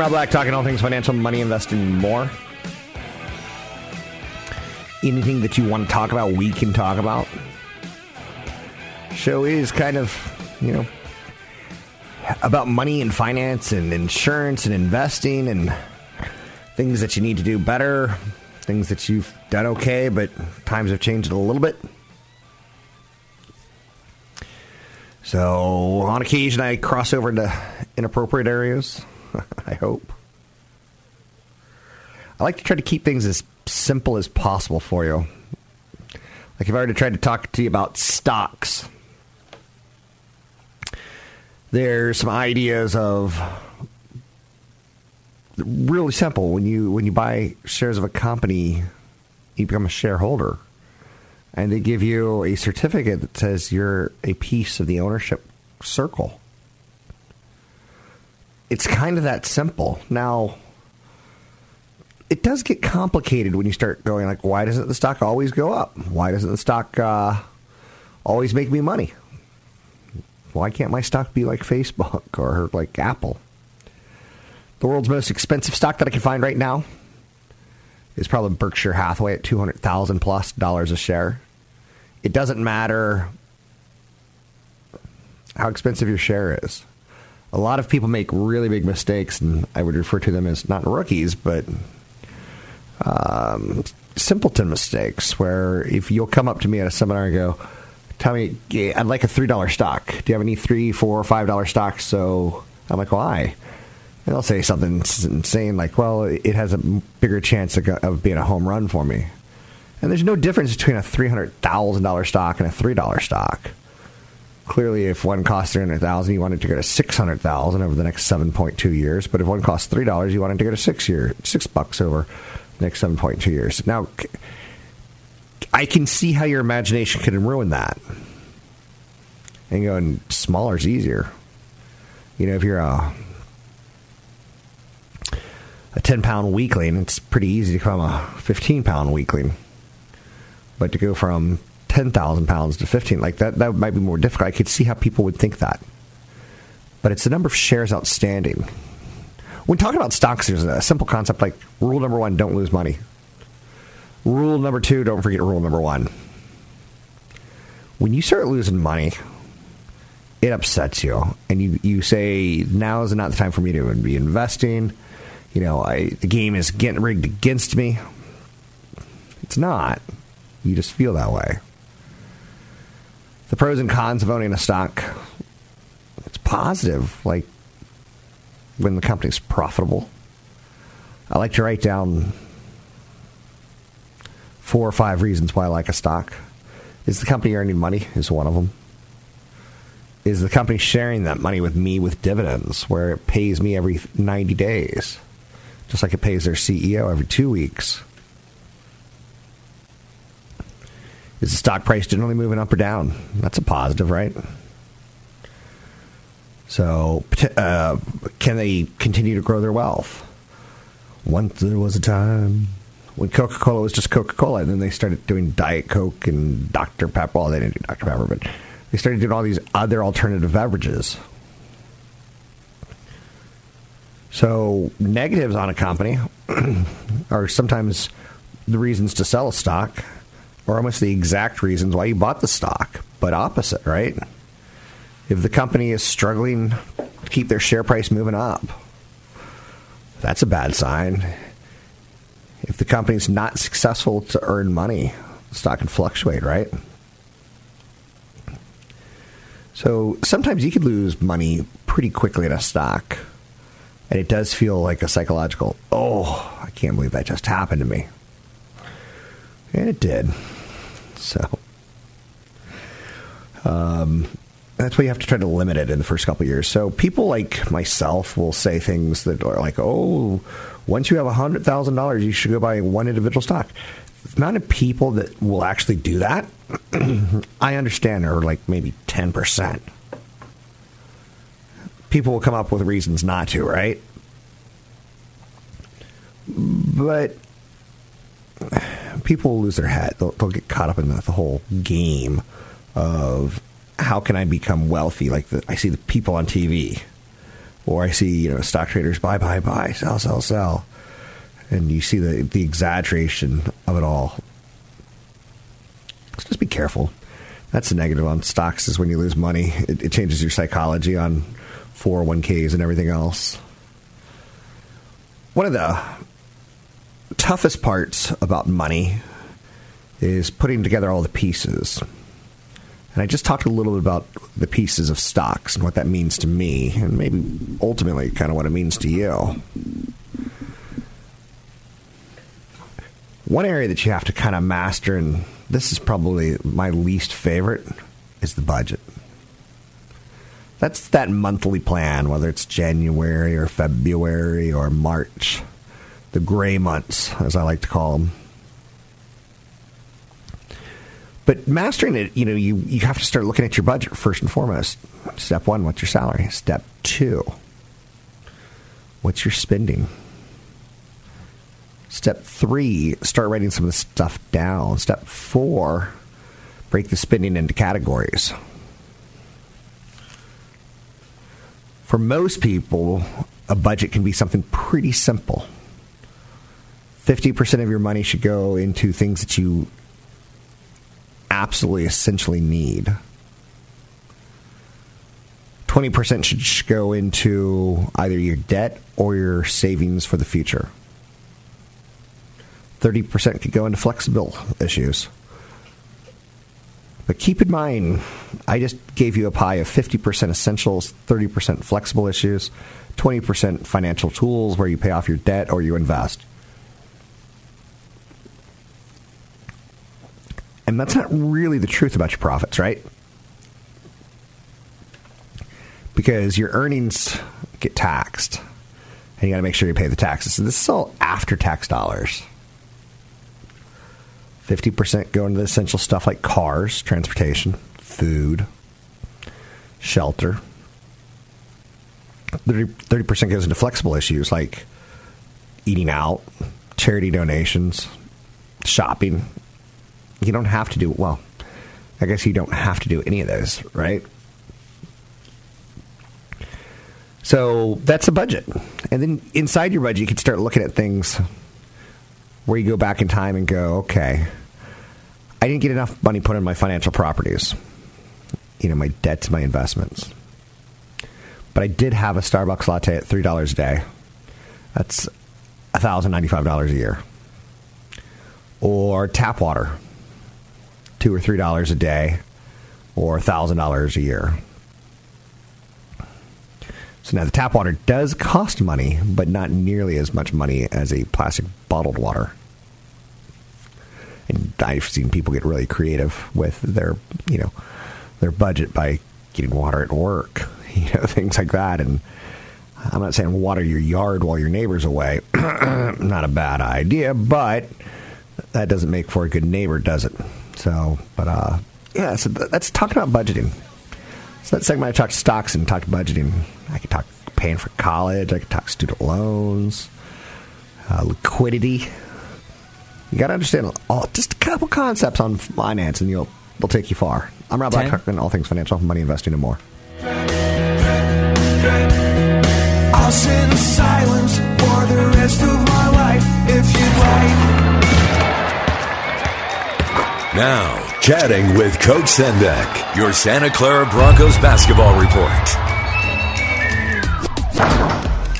I'm Rob Black, talking all things financial, money, investing, and more. Anything that you want to talk about, we can talk about. Show is kind of, you know, about money and finance and insurance and investing and things that you need to do better, things that you've done okay, but times have changed a little bit. So on occasion, I cross over into inappropriate areas. I hope. I like to try to keep things as simple as possible for you. Like if I were to try to talk to you about stocks, there's some ideas of really simple. When you when you buy shares of a company, you become a shareholder and they give you a certificate that says you're a piece of the ownership circle. It's kind of that simple. Now, it does get complicated when you start going like, why doesn't the stock always go up? Why doesn't the stock uh, always make me money? Why can't my stock be like Facebook or like Apple? The world's most expensive stock that I can find right now is probably Berkshire Hathaway at two hundred thousand plus dollars a share. It doesn't matter how expensive your share is. A lot of people make really big mistakes, and I would refer to them as not rookies, but um, simpleton mistakes. Where if you'll come up to me at a seminar and go, "Tell me, I'd like a three dollar stock. Do you have any three, four, five dollar stocks?" So I'm like, "Why?" And they'll say something insane like, well, it has a bigger chance of being a home run for me. And there's no difference between a $300,000 stock and a $3 stock. Clearly, if one costs 300000 you want it to go to 600000 over the next 7.2 years. But if one costs $3, you want it to go to 6 year, 6 bucks over the next 7.2 years. Now, I can see how your imagination could ruin that. And going smaller is easier. You know, if you're a a 10 pound weakling, it's pretty easy to become a 15 pound weakling. But to go from 10,000 pounds to 15, like that, that might be more difficult. I could see how people would think that. But it's the number of shares outstanding. When talking about stocks, there's a simple concept like rule number one don't lose money. Rule number two don't forget rule number one. When you start losing money, it upsets you. And you, you say, now is not the time for me to be investing you know, I, the game is getting rigged against me. It's not. You just feel that way. The pros and cons of owning a stock. It's positive, like when the company's profitable. I like to write down four or five reasons why I like a stock. Is the company earning money? Is one of them. Is the company sharing that money with me with dividends, where it pays me every 90 days? just like it pays their CEO every two weeks. Is the stock price generally moving up or down? That's a positive, right? So, uh, can they continue to grow their wealth? Once there was a time when Coca Cola was just Coca Cola, and then they started doing Diet Coke and Dr. Pepper. Well, they didn't do Dr. Pepper, but they started doing all these other alternative beverages. So, negatives on a company are sometimes the reasons to sell a stock, or almost the exact reasons why you bought the stock, but opposite, right? If the company is struggling to keep their share price moving up, that's a bad sign. If the company's not successful to earn money, the stock can fluctuate, right? So sometimes you could lose money pretty quickly in a stock. And it does feel like a psychological, oh, I can't believe that just happened to me. And it did. So, um, that's why you have to try to limit it in the first couple years. So people like myself will say things that are like, "Oh, once you have hundred thousand dollars, you should go buy one individual stock." The amount of people that will actually do that, I understand, are like maybe ten percent. People will come up with reasons not to, right? But people will lose their head. They'll, they'll get caught up in the, the whole game of how can I become wealthy? Like the, I see the people on TV, or I see you know stock traders buy, buy, buy, sell, sell, sell, and you see the the exaggeration of it all. So just be careful. That's the negative on stocks is when you lose money. It, it changes your psychology on 401ks and everything else. One of the toughest parts about money is putting together all the pieces. And I just talked a little bit about the pieces of stocks and what that means to me, and maybe ultimately kind of what it means to you. One area that you have to kind of master, and this is probably my least favorite, is the budget. That's that monthly plan, whether it's January or February or March, the gray months, as I like to call them. But mastering it, you know, you, you have to start looking at your budget first and foremost. Step one, what's your salary? Step two, what's your spending? Step three, start writing some of the stuff down. Step four, break the spending into categories. For most people, a budget can be something pretty simple. 50% of your money should go into things that you absolutely essentially need. 20% should go into either your debt or your savings for the future. 30% could go into flexible issues. But keep in mind, I just gave you a pie of 50% essentials, 30% flexible issues, 20% financial tools where you pay off your debt or you invest. And that's not really the truth about your profits, right? Because your earnings get taxed. And you got to make sure you pay the taxes. So this is all after tax dollars. 50% go into the essential stuff like cars, transportation, food, shelter. 30, percent goes into flexible issues like eating out, charity donations, shopping. You don't have to do, well, I guess you don't have to do any of those, right? So that's a budget. And then inside your budget, you can start looking at things where you go back in time and go, okay, I didn't get enough money put in my financial properties, you know, my debts, my investments. But I did have a Starbucks latte at $3 a day. That's $1,095 a year. Or tap water, 2 or $3 a day, or $1,000 a year. So now the tap water does cost money, but not nearly as much money as a plastic bottled water. And I've seen people get really creative with their, you know, their budget by getting water at work, you know, things like that. And I'm not saying water your yard while your neighbor's away. not a bad idea, but that doesn't make for a good neighbor, does it? So, but uh, yeah, so that's talking about budgeting. So that segment I talked stocks and talked budgeting. I could talk paying for college. I could talk student loans, uh, liquidity. You got to understand all, just a couple concepts on finance, and you'll they'll take you far. I'm Rob Black, talking all things financial, money investing, and more. I'll sit in silence for the rest of my life if you'd like. Now, chatting with Coach Sendek, your Santa Clara Broncos basketball report.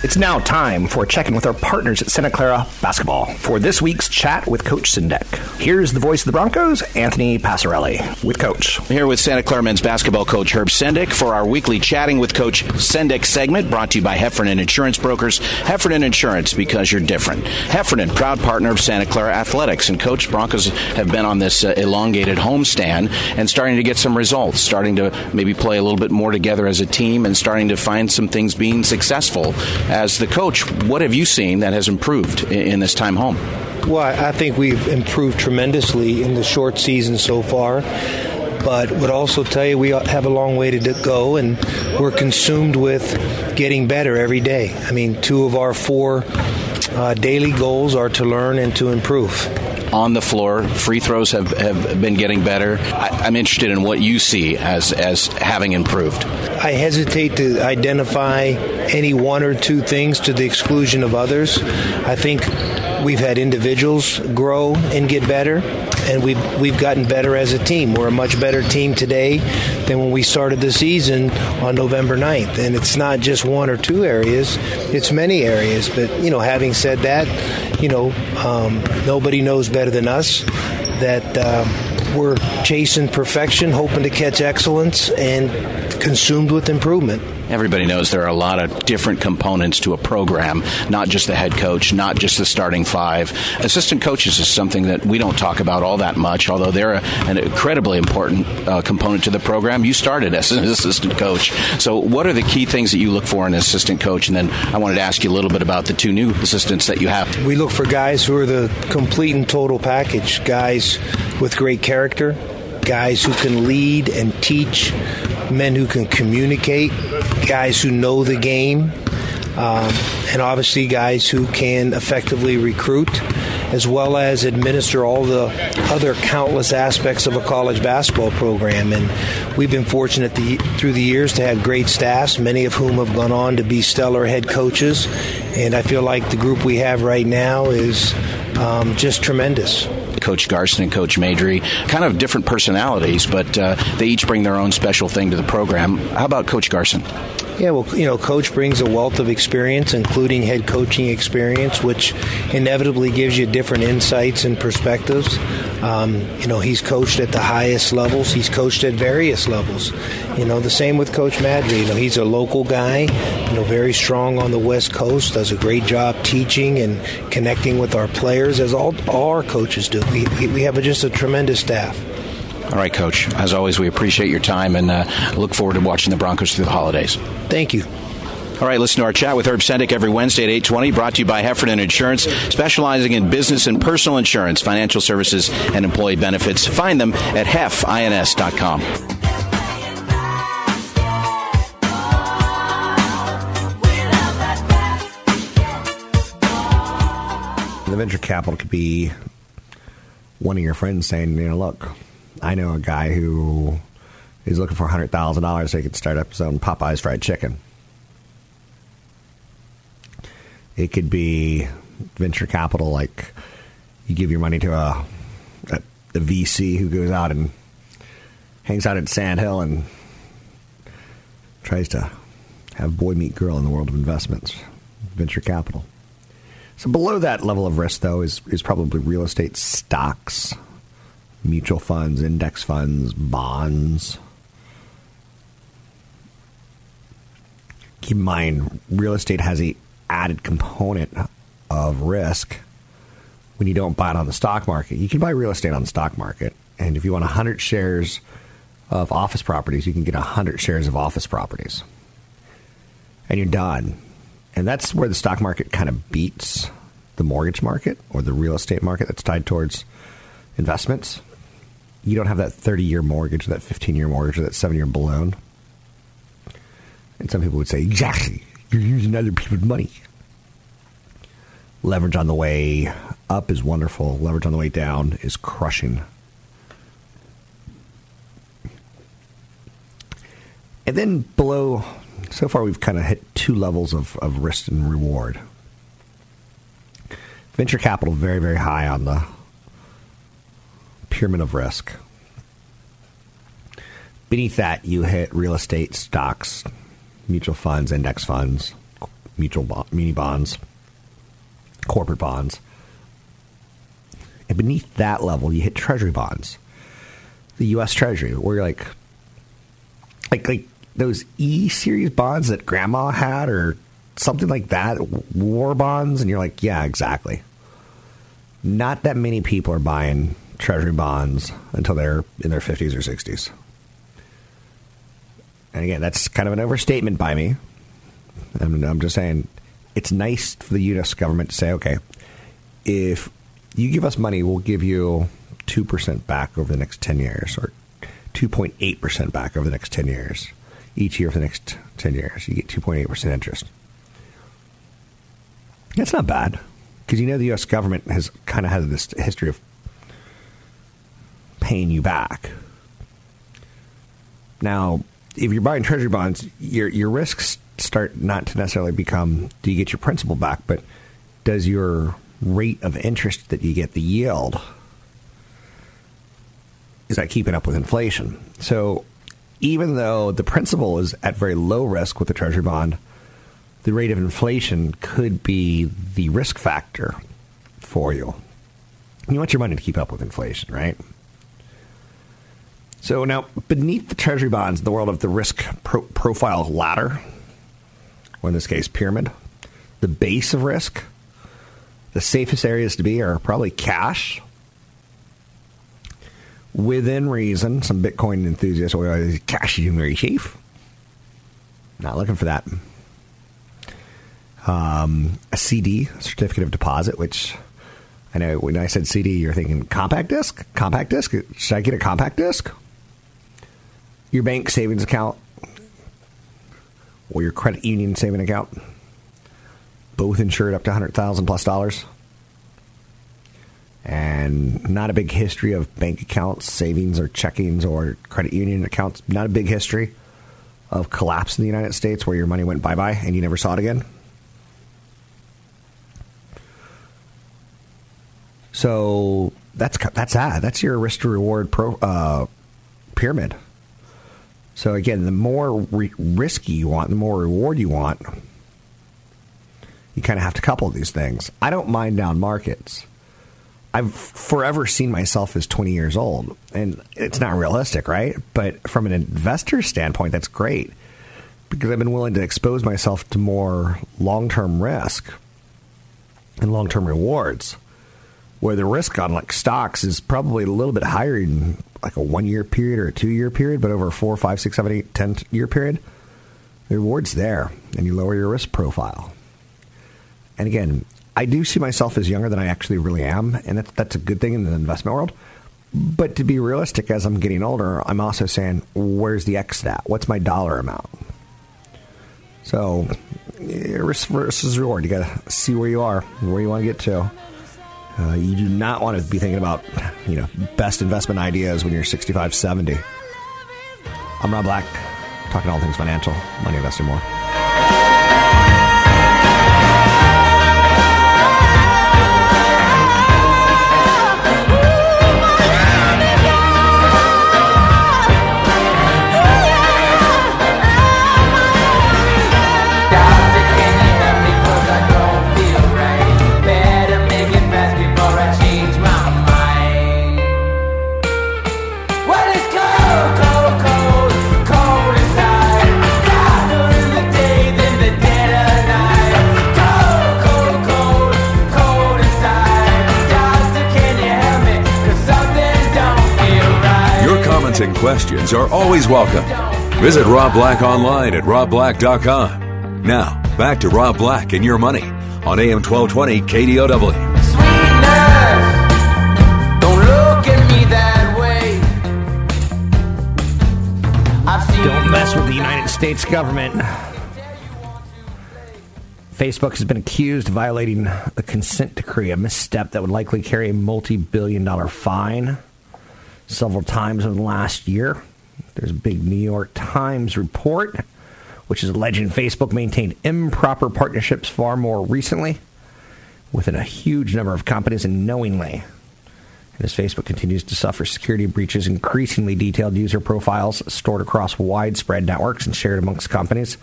It's now time for checking with our partners at Santa Clara Basketball for this week's chat with Coach Sendek. Here's the voice of the Broncos, Anthony Passarelli, with Coach. Here with Santa Clara men's basketball coach Herb Sendek for our weekly Chatting with Coach Sendek segment brought to you by Heffernan Insurance Brokers. Heffernan Insurance, because you're different. Heffernan, proud partner of Santa Clara Athletics. And Coach, Broncos have been on this uh, elongated homestand and starting to get some results, starting to maybe play a little bit more together as a team and starting to find some things being successful as the coach, what have you seen that has improved in, in this time home? Well, I think we've improved tremendously in the short season so far but would also tell you we have a long way to go and we're consumed with getting better every day. I mean, two of our four uh, daily goals are to learn and to improve on the floor. Free throws have, have been getting better. I, am interested in what you see as, as having improved. I hesitate to identify any one or two things to the exclusion of others. I think we've had individuals grow and get better, and we've we've gotten better as a team. We're a much better team today than when we started the season on November 9th. And it's not just one or two areas; it's many areas. But you know, having said that, you know, um, nobody knows better than us that uh, we're chasing perfection, hoping to catch excellence, and consumed with improvement everybody knows there are a lot of different components to a program, not just the head coach, not just the starting five. Assistant coaches is something that we don't talk about all that much, although they're an incredibly important uh, component to the program. You started as an assistant coach. So, what are the key things that you look for in an assistant coach? And then I wanted to ask you a little bit about the two new assistants that you have. We look for guys who are the complete and total package, guys with great character, guys who can lead and teach, men who can communicate, guys who know the game, um, and obviously guys who can effectively recruit as well as administer all the other countless aspects of a college basketball program. And we've been fortunate the, through the years to have great staffs, many of whom have gone on to be stellar head coaches. And I feel like the group we have right now is um, just tremendous. Coach Garson and Coach Madry, kind of different personalities, but uh, they each bring their own special thing to the program. How about Coach Garson? Yeah, well, you know, Coach brings a wealth of experience, including head coaching experience, which inevitably gives you different insights and perspectives. Um, you know, he's coached at the highest levels. He's coached at various levels. You know, the same with Coach Madry. You know, he's a local guy. You know, very strong on the West Coast. Does a great job teaching and connecting with our players, as all, all our coaches do. We, we have a, just a tremendous staff. All right, Coach. As always, we appreciate your time and uh, look forward to watching the Broncos through the holidays. Thank you. All right, listen to our chat with Herb Sendek every Wednesday at 820, brought to you by Heffernan Insurance, specializing in business and personal insurance, financial services, and employee benefits. Find them at hefins.com. The venture capital could be one of your friends saying, you know, look, I know a guy who is looking for $100,000 so he could start up his own Popeye's fried chicken. It could be venture capital, like you give your money to a, a, a VC who goes out and hangs out at Sand Hill and tries to have boy meet girl in the world of investments, venture capital. So below that level of risk, though, is, is probably real estate stocks mutual funds, index funds, bonds. Keep in mind, real estate has a added component of risk when you don't buy it on the stock market. You can buy real estate on the stock market, and if you want 100 shares of office properties, you can get 100 shares of office properties. And you're done. And that's where the stock market kind of beats the mortgage market or the real estate market that's tied towards investments you don't have that 30 year mortgage, that 15 year mortgage, or that seven year balloon. And some people would say, exactly, you're using other people's money. Leverage on the way up is wonderful. Leverage on the way down is crushing. And then below, so far we've kind of hit two levels of, of risk and reward. Venture capital very, very high on the pyramid of risk. Beneath that, you hit real estate, stocks, mutual funds, index funds, mutual muni bonds, corporate bonds. And beneath that level, you hit treasury bonds. The U.S. Treasury, where you're like, like, like those E series bonds that grandma had or something like that, war bonds. And you're like, yeah, exactly. Not that many people are buying treasury bonds until they're in their 50s or 60s. And again, that's kind of an overstatement by me. And I'm just saying it's nice for the U.S. government to say, okay, if you give us money, we'll give you 2% back over the next 10 years or 2.8% back over the next 10 years. Each year for the next 10 years, you get 2.8% interest. That's not bad because you know the U.S. government has kind of had this history of paying you back. Now, if you're buying treasury bonds, your your risks start not to necessarily become do you get your principal back, but does your rate of interest that you get, the yield, is that keeping up with inflation? So even though the principal is at very low risk with the treasury bond, the rate of inflation could be the risk factor for you. You want your money to keep up with inflation, right? So now, beneath the treasury bonds, the world of the risk pro- profile ladder, or in this case, pyramid, the base of risk, the safest areas to be are probably cash. Within reason, some Bitcoin enthusiasts will cash is very safe. Not looking for that. Um, a CD, certificate of deposit, which I know when I said CD, you're thinking compact disc? Compact disc? Should I get a compact disc? Your bank savings account or your credit union saving account, both insured up to 100000 plus dollars. And not a big history of bank accounts, savings, or checkings, or credit union accounts. Not a big history of collapse in the United States where your money went bye bye and you never saw it again. So that's that's that. That's your risk to reward pro, uh, pyramid. So again, the more re- risky you want, the more reward you want. You kind of have to couple these things. I don't mind down markets. I've forever seen myself as 20 years old, and it's not realistic, right? But from an investor standpoint, that's great because I've been willing to expose myself to more long term risk and long term rewards where the risk on like stocks is probably a little bit higher in like a one year period or a two year period, but over a four, five, six, seven, eight, ten year period, the reward's there, and you lower your risk profile. And again, I do see myself as younger than I actually really am, and that's, that's a good thing in the investment world. But to be realistic, as I'm getting older, I'm also saying, where's the X stat? What's my dollar amount? So, eh, risk versus reward. You got to see where you are, where you want to get to. Uh, you do not want to be thinking about, you know, best investment ideas when you're 65, 70. I'm Rob Black, talking all things financial, money, investing more. Questions are always welcome. Visit Rob Black online at robblack.com. Now, back to Rob Black and Your Money on AM 1220 KDOW. Don't mess with the United States government. Facebook has been accused of violating the consent decree, a misstep that would likely carry a multi billion dollar fine several times in the last year. There's a big New York Times report, which is alleging Facebook maintained improper partnerships far more recently within a huge number of companies and knowingly. And as Facebook continues to suffer security breaches, increasingly detailed user profiles stored across widespread networks and shared amongst companies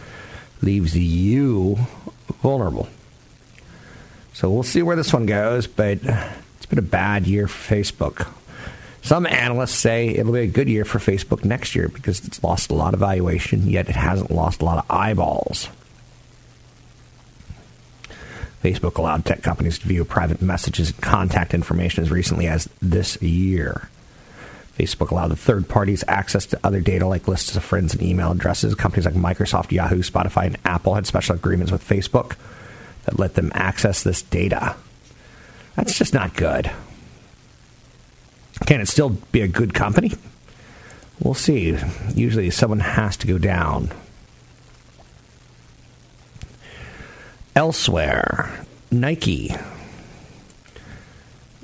leaves you vulnerable. So we'll see where this one goes, but it's been a bad year for Facebook. Some analysts say it'll be a good year for Facebook next year because it's lost a lot of valuation, yet it hasn't lost a lot of eyeballs. Facebook allowed tech companies to view private messages and contact information as recently as this year. Facebook allowed the third parties access to other data like lists of friends and email addresses. Companies like Microsoft, Yahoo, Spotify, and Apple had special agreements with Facebook that let them access this data. That's just not good. Can it still be a good company? We'll see. Usually someone has to go down. Elsewhere, Nike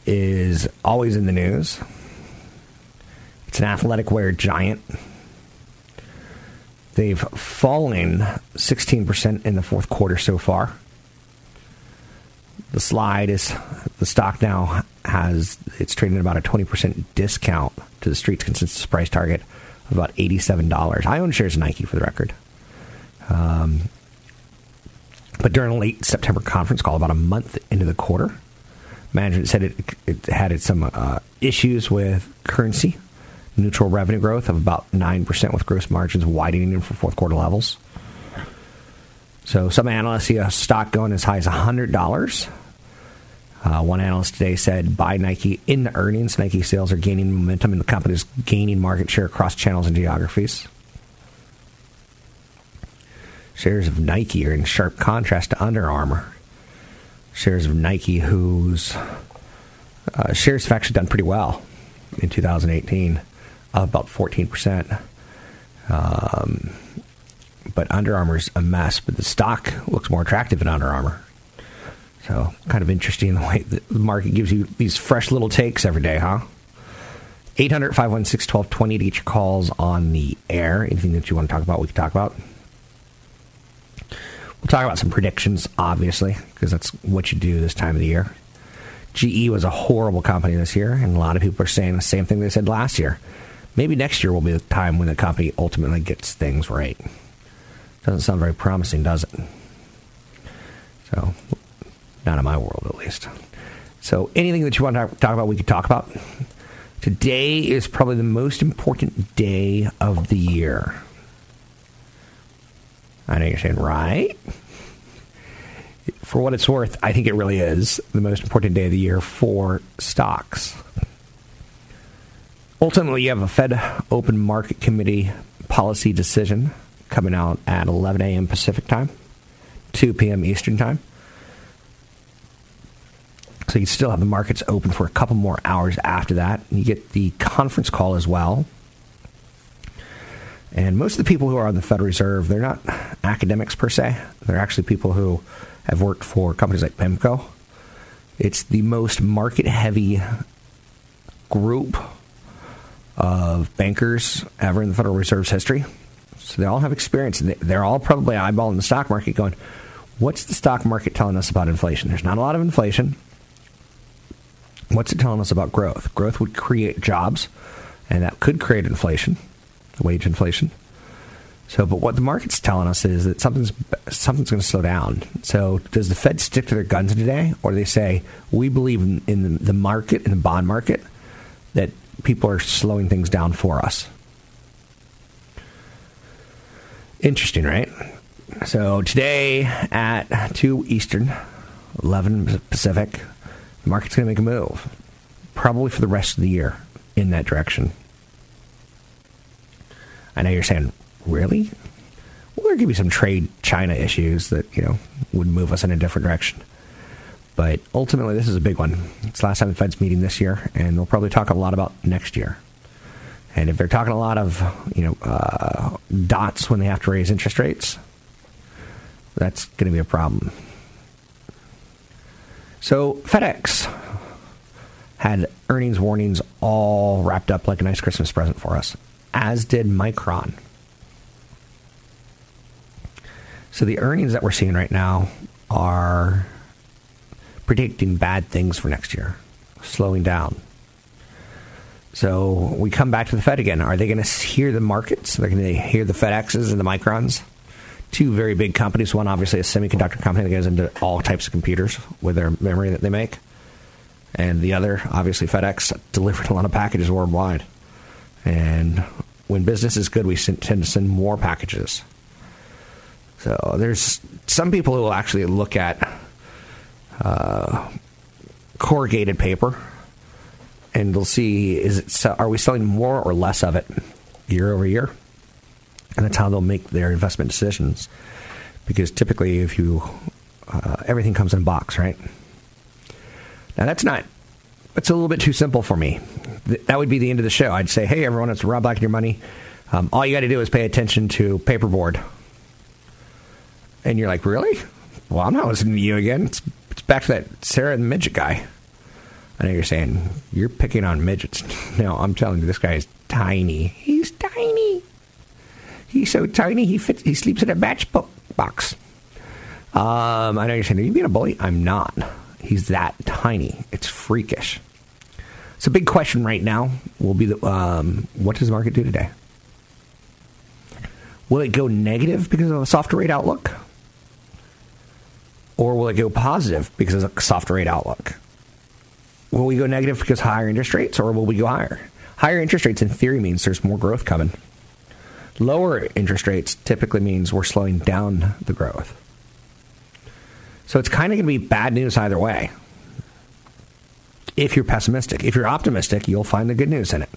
is always in the news. It's an athletic wear giant. They've fallen 16% in the fourth quarter so far. The slide is the stock now has it's trading at about a 20% discount to the street's consensus price target of about $87. I own shares of Nike for the record. Um, but during a late September conference call, about a month into the quarter, management said it, it had some uh, issues with currency, neutral revenue growth of about 9%, with gross margins widening for fourth quarter levels. So some analysts see a stock going as high as $100. Uh, one analyst today said buy Nike in the earnings. Nike sales are gaining momentum, and the company is gaining market share across channels and geographies. Shares of Nike are in sharp contrast to Under Armour. Shares of Nike, whose uh, shares have actually done pretty well in 2018, up about 14%. Um, but Under Armour's a mess, but the stock looks more attractive than Under Armour. So, kind of interesting the way the market gives you these fresh little takes every day, huh? 800 516 1220 to get your calls on the air. Anything that you want to talk about, we can talk about. We'll talk about some predictions, obviously, because that's what you do this time of the year. GE was a horrible company this year, and a lot of people are saying the same thing they said last year. Maybe next year will be the time when the company ultimately gets things right. Doesn't sound very promising, does it? So, not in my world, at least. So, anything that you want to talk about, we could talk about. Today is probably the most important day of the year. I know you're saying, right? For what it's worth, I think it really is the most important day of the year for stocks. Ultimately, you have a Fed Open Market Committee policy decision coming out at 11 a.m. Pacific time, 2 p.m. Eastern time. So you still have the markets open for a couple more hours after that. You get the conference call as well. And most of the people who are on the Federal Reserve, they're not academics per se. They're actually people who have worked for companies like PIMCO. It's the most market heavy group of bankers ever in the Federal Reserve's history. So they all have experience. They're all probably eyeballing the stock market going, what's the stock market telling us about inflation? There's not a lot of inflation. What's it telling us about growth? Growth would create jobs, and that could create inflation, wage inflation. So, but what the market's telling us is that something's something's going to slow down. So, does the Fed stick to their guns today, or do they say we believe in, in the market, in the bond market, that people are slowing things down for us? Interesting, right? So today at two Eastern, eleven Pacific, the market's going to make a move, probably for the rest of the year in that direction. I know you're saying, really? Well, there could be some trade China issues that, you know, would move us in a different direction. But ultimately, this is a big one. It's the last time the Fed's meeting this year, and they'll probably talk a lot about next year. And if they're talking a lot of you know uh, dots when they have to raise interest rates, that's going to be a problem. So FedEx had earnings warnings all wrapped up like a nice Christmas present for us, as did Micron. So the earnings that we're seeing right now are predicting bad things for next year, slowing down. So we come back to the Fed again. Are they going to hear the markets? Are They're going to hear the FedExes and the Microns? Two very big companies. One, obviously, a semiconductor company that goes into all types of computers with their memory that they make. And the other, obviously, FedEx, delivered a lot of packages worldwide. And when business is good, we tend to send more packages. So there's some people who will actually look at uh, corrugated paper and they'll see is it are we selling more or less of it year over year, and that's how they'll make their investment decisions. Because typically, if you uh, everything comes in a box, right? Now that's not. It's a little bit too simple for me. Th- that would be the end of the show. I'd say, hey everyone, it's Rob Black and your money. Um, all you got to do is pay attention to paperboard. And you're like, really? Well, I'm not listening to you again. It's, it's back to that Sarah and the midget guy. I know you're saying you're picking on midgets. No, I'm telling you, this guy is tiny. He's. He's so tiny he fits. He sleeps in a matchbox. Um, I know you're saying, are you being a bully? I'm not. He's that tiny. It's freakish. So, big question right now will be the, um, what does the market do today? Will it go negative because of a softer rate outlook? Or will it go positive because of a softer rate outlook? Will we go negative because higher interest rates, or will we go higher? Higher interest rates, in theory, means there's more growth coming. Lower interest rates typically means we're slowing down the growth. So it's kind of going to be bad news either way. If you're pessimistic, if you're optimistic, you'll find the good news in it.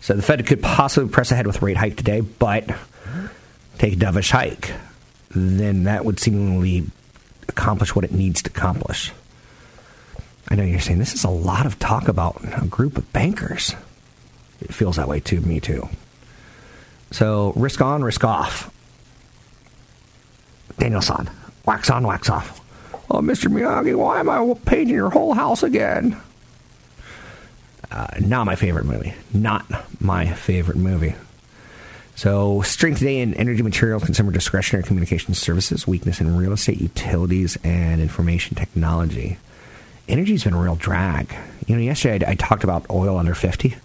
So the Fed could possibly press ahead with a rate hike today, but take a dovish hike. Then that would seemingly accomplish what it needs to accomplish. I know you're saying this is a lot of talk about a group of bankers. It feels that way to me too. So risk on, risk off. Daniel-san, wax on, wax off. Oh, Mr. Miyagi, why am I painting your whole house again? Uh, not my favorite movie. Not my favorite movie. So, strength today in energy materials, consumer discretionary communication services, weakness in real estate, utilities, and information technology energy's been a real drag. You know, yesterday I, I talked about oil under 50,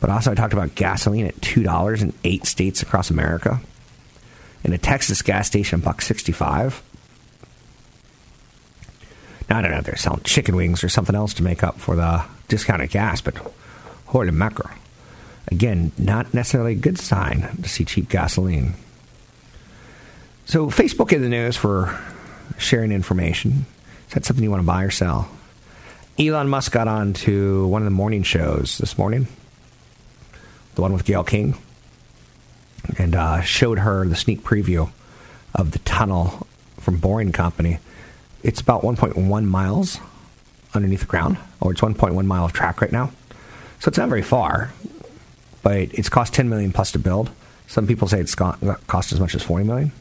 but also I talked about gasoline at $2 in eight states across America. In a Texas gas station, buck 65. Now, I don't know if they're selling chicken wings or something else to make up for the discounted gas, but holy mackerel. Again, not necessarily a good sign to see cheap gasoline. So, Facebook in the news for sharing information. Is that something you want to buy or sell? Elon Musk got on to one of the morning shows this morning, the one with Gayle King, and uh, showed her the sneak preview of the tunnel from Boring Company. It's about 1.1 miles underneath the ground, or it's 1.1 mile of track right now. So it's not very far, but it's cost 10 million plus to build. Some people say it's cost as much as 40 million.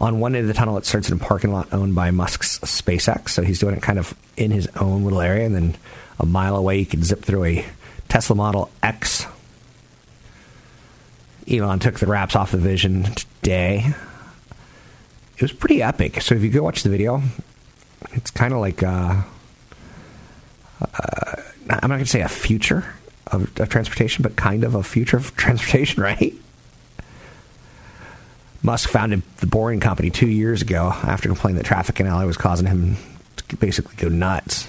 On one end of the tunnel, it starts in a parking lot owned by Musk's SpaceX. So he's doing it kind of in his own little area. And then a mile away, you can zip through a Tesla Model X. Elon took the wraps off the Vision today. It was pretty epic. So if you go watch the video, it's kind of like uh, uh, I'm not going to say a future of, of transportation, but kind of a future of transportation, right? Musk founded the Boring Company two years ago after complaining that traffic in LA was causing him to basically go nuts.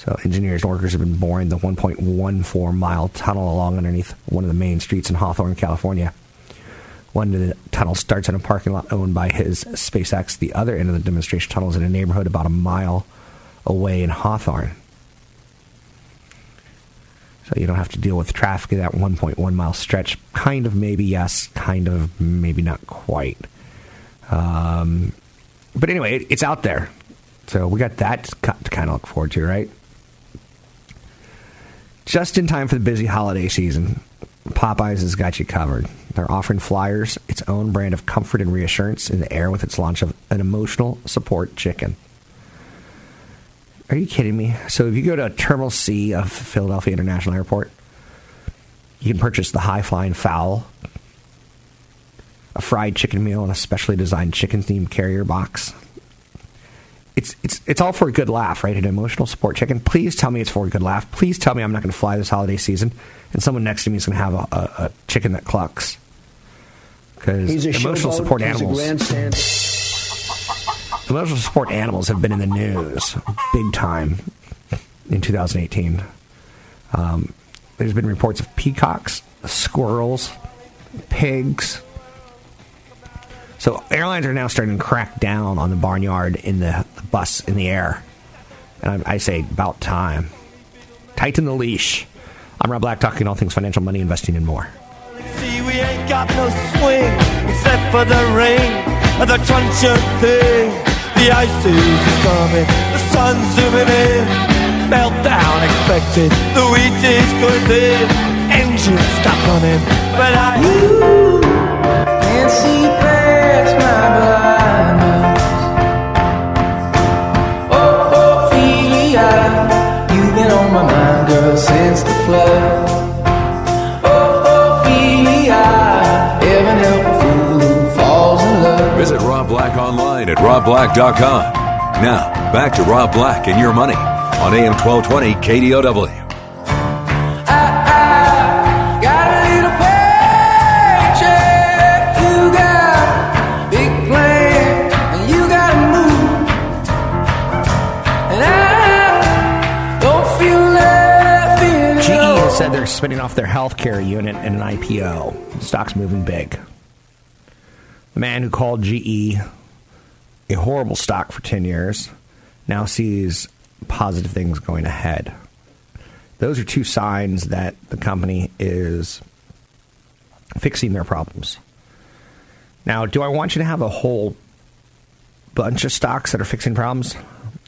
So engineers and workers have been boring the 1.14 mile tunnel along underneath one of the main streets in Hawthorne, California. One of the tunnels starts in a parking lot owned by his SpaceX. The other end of the demonstration tunnel is in a neighborhood about a mile away in Hawthorne. So you don't have to deal with traffic in that 1.1 mile stretch. Kind of, maybe yes. Kind of, maybe not quite. Um, but anyway, it, it's out there. So we got that to kind of look forward to, right? Just in time for the busy holiday season, Popeyes has got you covered. They're offering Flyers its own brand of comfort and reassurance in the air with its launch of an emotional support chicken. Are you kidding me? So if you go to Terminal C of Philadelphia International Airport, you can purchase the high flying fowl, a fried chicken meal, and a specially designed chicken themed carrier box. It's it's it's all for a good laugh, right? An emotional support chicken. Please tell me it's for a good laugh. Please tell me I'm not going to fly this holiday season, and someone next to me is going to have a, a, a chicken that clucks. Because emotional support animals. Emotional support animals have been in the news big time in 2018. Um, there's been reports of peacocks, squirrels, pigs. So airlines are now starting to crack down on the barnyard in the, the bus in the air. And I, I say about time. Tighten the leash. I'm Rob Black, talking all things financial, money, investing, and more. See, we ain't got no swing except for the rain and the truncheon thing. The ice is coming, the sun's zooming in. Meltdown expected, the wheat is good in. Engines stop running, but I can't robblack.com. Now, back to Rob Black and your money on AM 1220 KDOW. Got a little paycheck, you got big plans, you gotta move. And I don't feel left GE has said they're spinning off their healthcare unit in an IPO. Stock's moving big. The man who called GE a horrible stock for 10 years now sees positive things going ahead. Those are two signs that the company is fixing their problems. Now, do I want you to have a whole bunch of stocks that are fixing problems?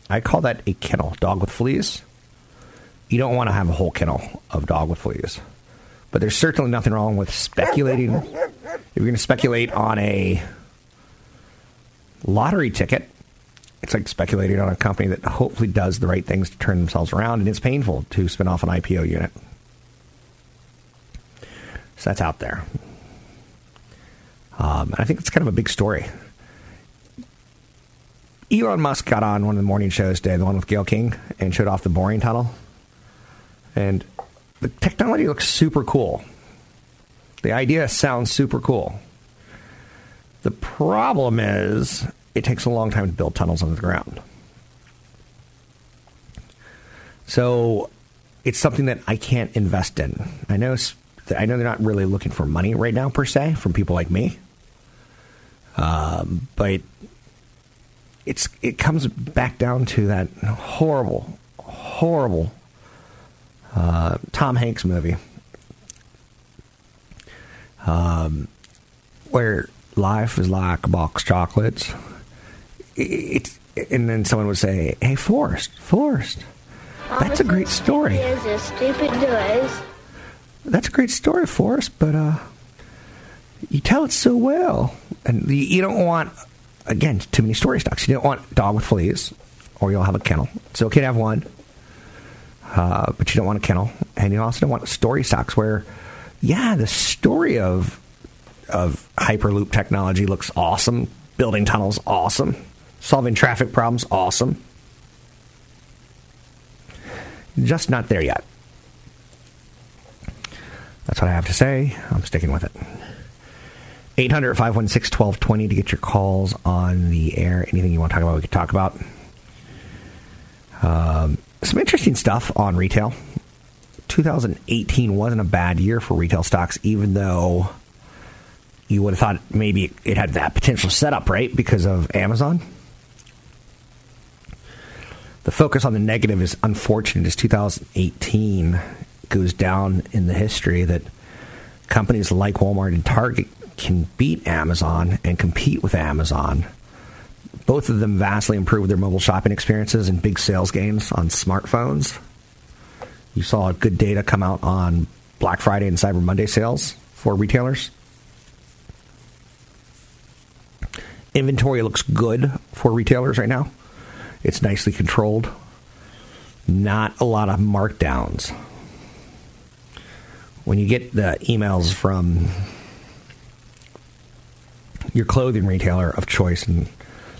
I call that a kennel, dog with fleas you don't want to have a whole kennel of dog with fleas. But there's certainly nothing wrong with speculating. If you're going to speculate on a lottery ticket, it's like speculating on a company that hopefully does the right things to turn themselves around, and it's painful to spin off an IPO unit. So that's out there. Um, I think it's kind of a big story. Elon Musk got on one of the morning shows today, the one with Gayle King, and showed off the boring tunnel. And the technology looks super cool. The idea sounds super cool. The problem is it takes a long time to build tunnels under the ground. So it's something that I can't invest in. I know I know they're not really looking for money right now per se from people like me. Um, but it's it comes back down to that horrible, horrible uh, Tom Hanks movie, um, where life is like a box of chocolates. It, it, and then someone would say, "Hey, Forrest, Forrest, that's a great story. Is as stupid does. That's a great story, Forrest, but uh, you tell it so well, and you, you don't want." Again, too many story stocks. You don't want dog with fleas, or you'll have a kennel. It's okay to have one, uh, but you don't want a kennel, and you also don't want story stocks where, yeah, the story of of hyperloop technology looks awesome, building tunnels awesome, solving traffic problems awesome. Just not there yet. That's what I have to say. I'm sticking with it. 800 516 1220 to get your calls on the air. Anything you want to talk about, we could talk about. Um, some interesting stuff on retail. 2018 wasn't a bad year for retail stocks, even though you would have thought maybe it had that potential setup, right? Because of Amazon. The focus on the negative is unfortunate as 2018 goes down in the history that companies like Walmart and Target can beat Amazon and compete with Amazon. Both of them vastly improved their mobile shopping experiences and big sales gains on smartphones. You saw good data come out on Black Friday and Cyber Monday sales for retailers. Inventory looks good for retailers right now. It's nicely controlled. Not a lot of markdowns. When you get the emails from your clothing retailer of choice, and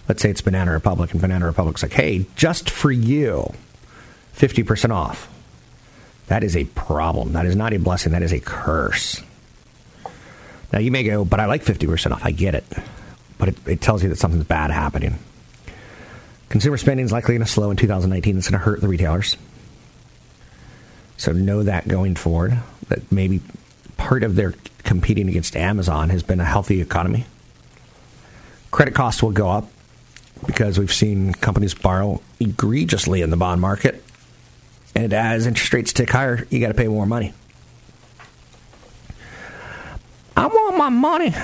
let's say it's Banana Republic, and Banana Republic's like, hey, just for you, 50% off. That is a problem. That is not a blessing. That is a curse. Now, you may go, but I like 50% off. I get it. But it, it tells you that something's bad happening. Consumer spending is likely going to slow in 2019. It's going to hurt the retailers. So know that going forward, that maybe part of their competing against Amazon has been a healthy economy. Credit costs will go up because we've seen companies borrow egregiously in the bond market. And as interest rates tick higher, you got to pay more money. I want my money.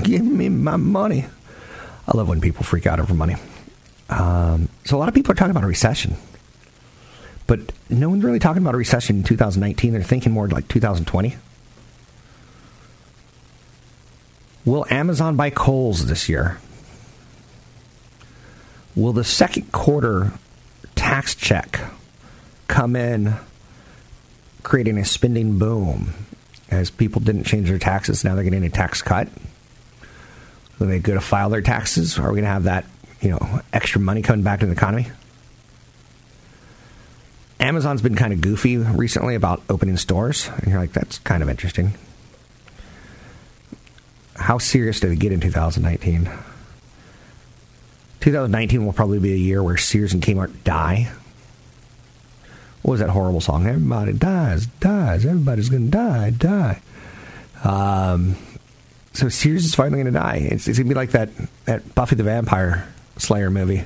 Give me my money. I love when people freak out over money. Um, so a lot of people are talking about a recession, but no one's really talking about a recession in 2019. They're thinking more like 2020. Will Amazon buy Kohl's this year? Will the second quarter tax check come in, creating a spending boom as people didn't change their taxes? Now they're getting a tax cut. When they go to file their taxes, are we going to have that, you know, extra money coming back to the economy? Amazon's been kind of goofy recently about opening stores, and you're like, that's kind of interesting. How serious did it get in 2019? 2019 will probably be a year where Sears and Kmart die. What was that horrible song? Everybody dies, dies. Everybody's going to die, die. Um, so Sears is finally going to die. It's, it's going to be like that, that Buffy the Vampire Slayer movie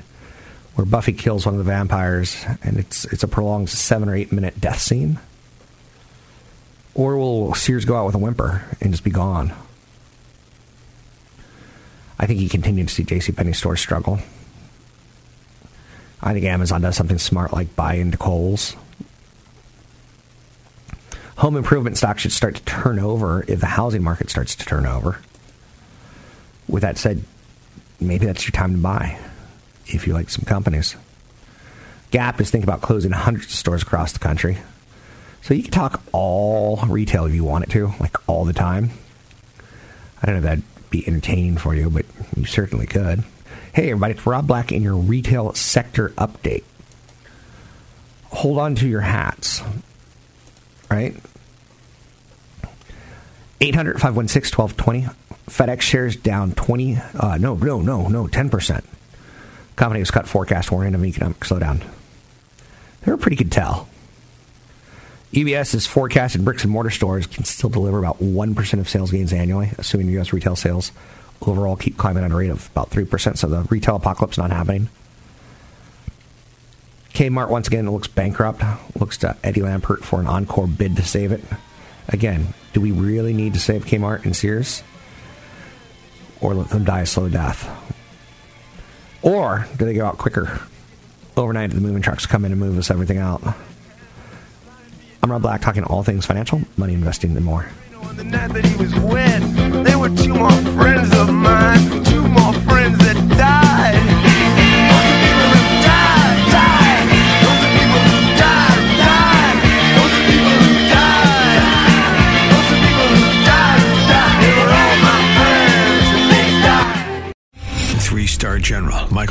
where Buffy kills one of the vampires and it's, it's a prolonged seven or eight minute death scene. Or will Sears go out with a whimper and just be gone? I think he continue to see JCPenney stores struggle. I think Amazon does something smart like buy into Kohl's. Home improvement stocks should start to turn over if the housing market starts to turn over. With that said, maybe that's your time to buy if you like some companies. Gap is thinking about closing hundreds of stores across the country. So you can talk all retail if you want it to, like all the time. I don't know if that'd be entertaining for you, but you certainly could. Hey, everybody, it's Rob Black in your retail sector update. Hold on to your hats, right? 800 516 1220. FedEx shares down 20, uh, no, no, no, no, 10%. Company has cut forecast warning of economic slowdown. They're a pretty good tell. UBS is forecasted bricks and mortar stores can still deliver about 1% of sales gains annually, assuming U.S. retail sales overall keep climbing at a rate of about 3%. So the retail apocalypse not happening. Kmart, once again, looks bankrupt. Looks to Eddie Lampert for an encore bid to save it. Again, do we really need to save Kmart and Sears? Or let them die a slow death? Or do they go out quicker? Overnight, the moving trucks come in and move us everything out. I'm Rob Black, talking all things financial, money investing, and more. The night that he was there were two more friends of mine, two more friends